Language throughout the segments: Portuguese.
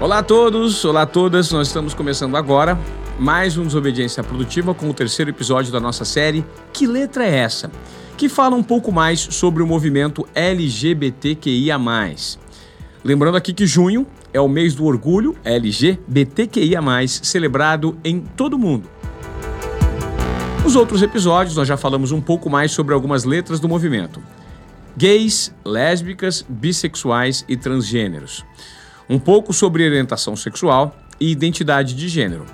Olá a todos, olá a todas, nós estamos começando agora mais um Desobediência Produtiva com o terceiro episódio da nossa série Que Letra é Essa? Que fala um pouco mais sobre o movimento LGBTQIA. Lembrando aqui que junho é o mês do orgulho LGBTQIA, celebrado em todo o mundo. Nos outros episódios, nós já falamos um pouco mais sobre algumas letras do movimento: gays, lésbicas, bissexuais e transgêneros um pouco sobre orientação sexual e identidade de gênero.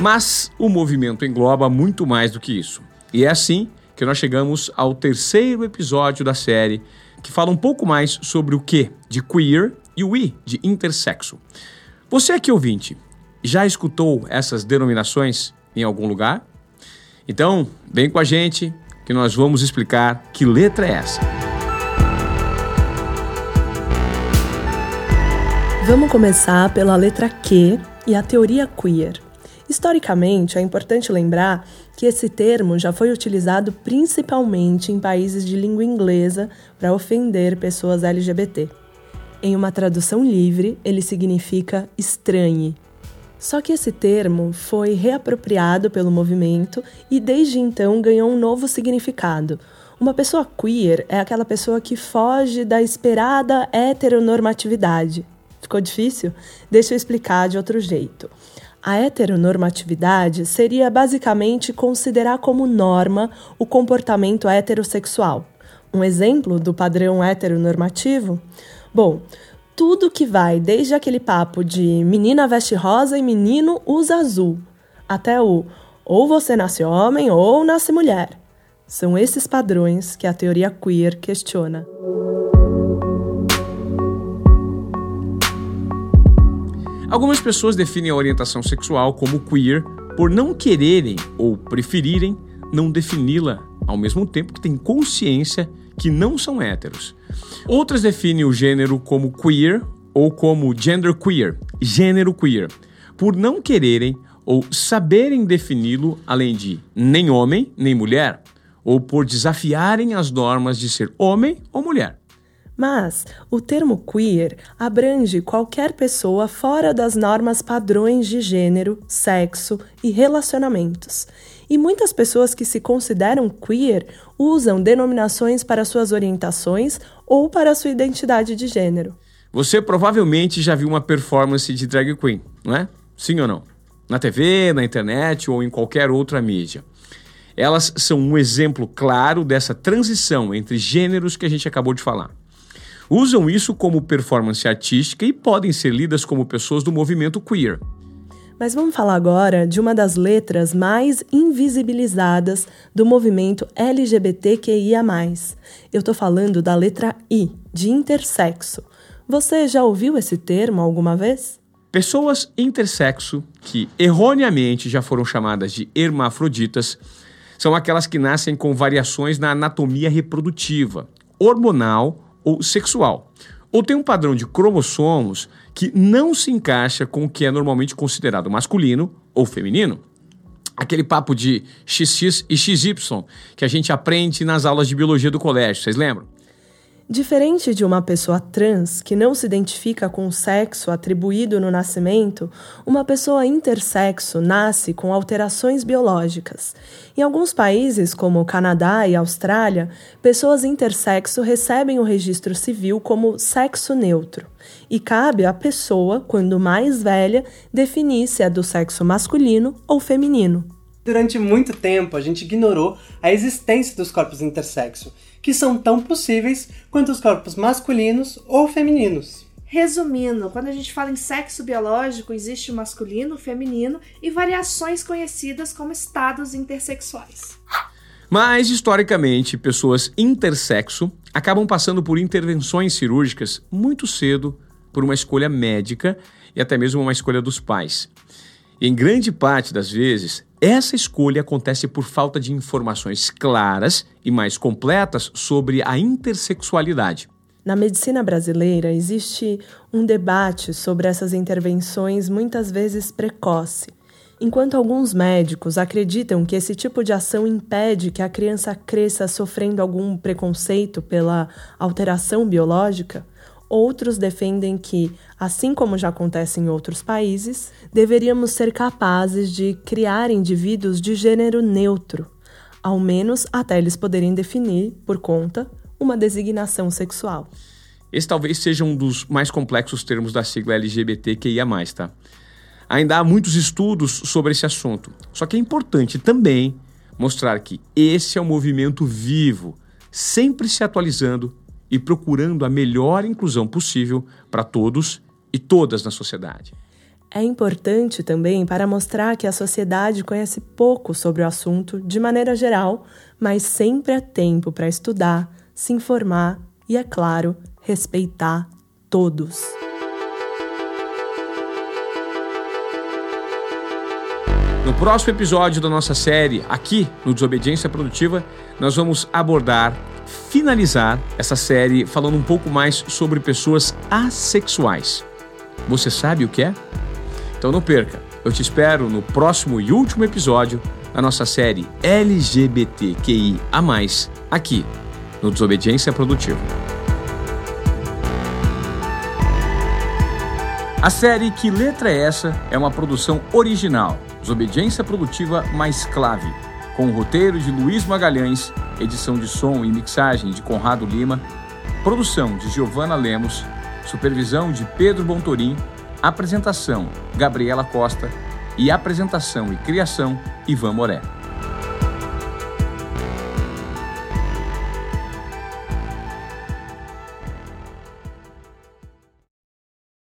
Mas o movimento engloba muito mais do que isso. E é assim que nós chegamos ao terceiro episódio da série, que fala um pouco mais sobre o que de queer e o I de intersexo. Você aqui ouvinte, já escutou essas denominações em algum lugar? Então, vem com a gente que nós vamos explicar que letra é essa. Vamos começar pela letra Q e a teoria queer. Historicamente, é importante lembrar que esse termo já foi utilizado principalmente em países de língua inglesa para ofender pessoas LGBT. Em uma tradução livre, ele significa estranhe. Só que esse termo foi reapropriado pelo movimento e desde então ganhou um novo significado. Uma pessoa queer é aquela pessoa que foge da esperada heteronormatividade Ficou difícil? Deixa eu explicar de outro jeito. A heteronormatividade seria basicamente considerar como norma o comportamento heterossexual. Um exemplo do padrão heteronormativo? Bom, tudo que vai desde aquele papo de menina veste rosa e menino usa azul, até o ou você nasce homem ou nasce mulher. São esses padrões que a teoria queer questiona. Algumas pessoas definem a orientação sexual como queer por não quererem ou preferirem não defini-la ao mesmo tempo que têm consciência que não são héteros. Outras definem o gênero como queer ou como genderqueer, gênero queer, por não quererem ou saberem defini-lo além de nem homem nem mulher, ou por desafiarem as normas de ser homem ou mulher. Mas o termo queer abrange qualquer pessoa fora das normas padrões de gênero, sexo e relacionamentos. E muitas pessoas que se consideram queer usam denominações para suas orientações ou para sua identidade de gênero. Você provavelmente já viu uma performance de drag queen, não é? Sim ou não? Na TV, na internet ou em qualquer outra mídia. Elas são um exemplo claro dessa transição entre gêneros que a gente acabou de falar usam isso como performance artística e podem ser lidas como pessoas do movimento queer. Mas vamos falar agora de uma das letras mais invisibilizadas do movimento LGBTQIA. Eu estou falando da letra I, de intersexo. Você já ouviu esse termo alguma vez? Pessoas intersexo, que erroneamente já foram chamadas de hermafroditas, são aquelas que nascem com variações na anatomia reprodutiva, hormonal ou sexual, ou tem um padrão de cromossomos que não se encaixa com o que é normalmente considerado masculino ou feminino. Aquele papo de XX e XY que a gente aprende nas aulas de biologia do colégio, vocês lembram? Diferente de uma pessoa trans que não se identifica com o sexo atribuído no nascimento, uma pessoa intersexo nasce com alterações biológicas. Em alguns países, como o Canadá e Austrália, pessoas intersexo recebem o registro civil como sexo neutro. E cabe à pessoa, quando mais velha, definir se é do sexo masculino ou feminino. Durante muito tempo, a gente ignorou a existência dos corpos intersexo que são tão possíveis quanto os corpos masculinos ou femininos. Resumindo, quando a gente fala em sexo biológico, existe o masculino, o feminino e variações conhecidas como estados intersexuais. Mas, historicamente, pessoas intersexo acabam passando por intervenções cirúrgicas muito cedo por uma escolha médica e até mesmo uma escolha dos pais. Em grande parte das vezes, essa escolha acontece por falta de informações claras e mais completas sobre a intersexualidade. Na medicina brasileira existe um debate sobre essas intervenções muitas vezes precoce. Enquanto alguns médicos acreditam que esse tipo de ação impede que a criança cresça sofrendo algum preconceito pela alteração biológica, Outros defendem que, assim como já acontece em outros países, deveríamos ser capazes de criar indivíduos de gênero neutro, ao menos até eles poderem definir, por conta, uma designação sexual. Esse talvez seja um dos mais complexos termos da sigla LGBTQIA, tá? Ainda há muitos estudos sobre esse assunto. Só que é importante também mostrar que esse é um movimento vivo, sempre se atualizando e procurando a melhor inclusão possível para todos e todas na sociedade. É importante também para mostrar que a sociedade conhece pouco sobre o assunto de maneira geral, mas sempre há tempo para estudar, se informar e, é claro, respeitar todos. No próximo episódio da nossa série, aqui no Desobediência Produtiva, nós vamos abordar, finalizar essa série falando um pouco mais sobre pessoas assexuais. Você sabe o que é? Então não perca. Eu te espero no próximo e último episódio da nossa série LGBTQIA, aqui no Desobediência Produtiva. A série Que Letra é Essa? é uma produção original Desobediência Produtiva mais Clave, com o roteiro de Luiz Magalhães, edição de som e mixagem de Conrado Lima, produção de Giovana Lemos, supervisão de Pedro Bontorim, apresentação Gabriela Costa e apresentação e criação Ivan Moré.